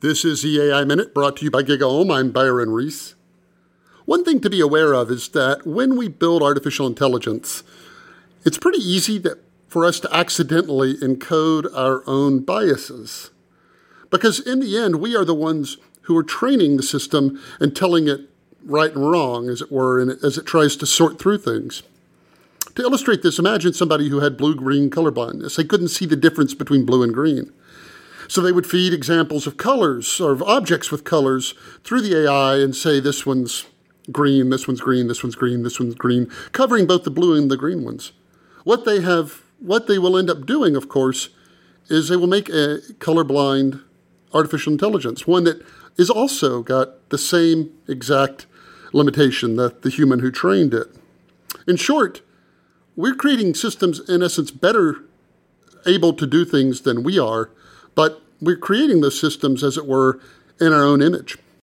This is the AI Minute brought to you by GigaOM. I'm Byron Reese. One thing to be aware of is that when we build artificial intelligence, it's pretty easy that, for us to accidentally encode our own biases. Because in the end, we are the ones who are training the system and telling it right and wrong, as it were, and as it tries to sort through things. To illustrate this, imagine somebody who had blue green color blindness. They couldn't see the difference between blue and green. So they would feed examples of colors or of objects with colors through the AI and say, this one's green, this one's green, this one's green, this one's green, covering both the blue and the green ones. What they have, what they will end up doing, of course, is they will make a colorblind artificial intelligence, one that is also got the same exact limitation that the human who trained it. In short, we're creating systems in essence better able to do things than we are but we're creating those systems, as it were, in our own image.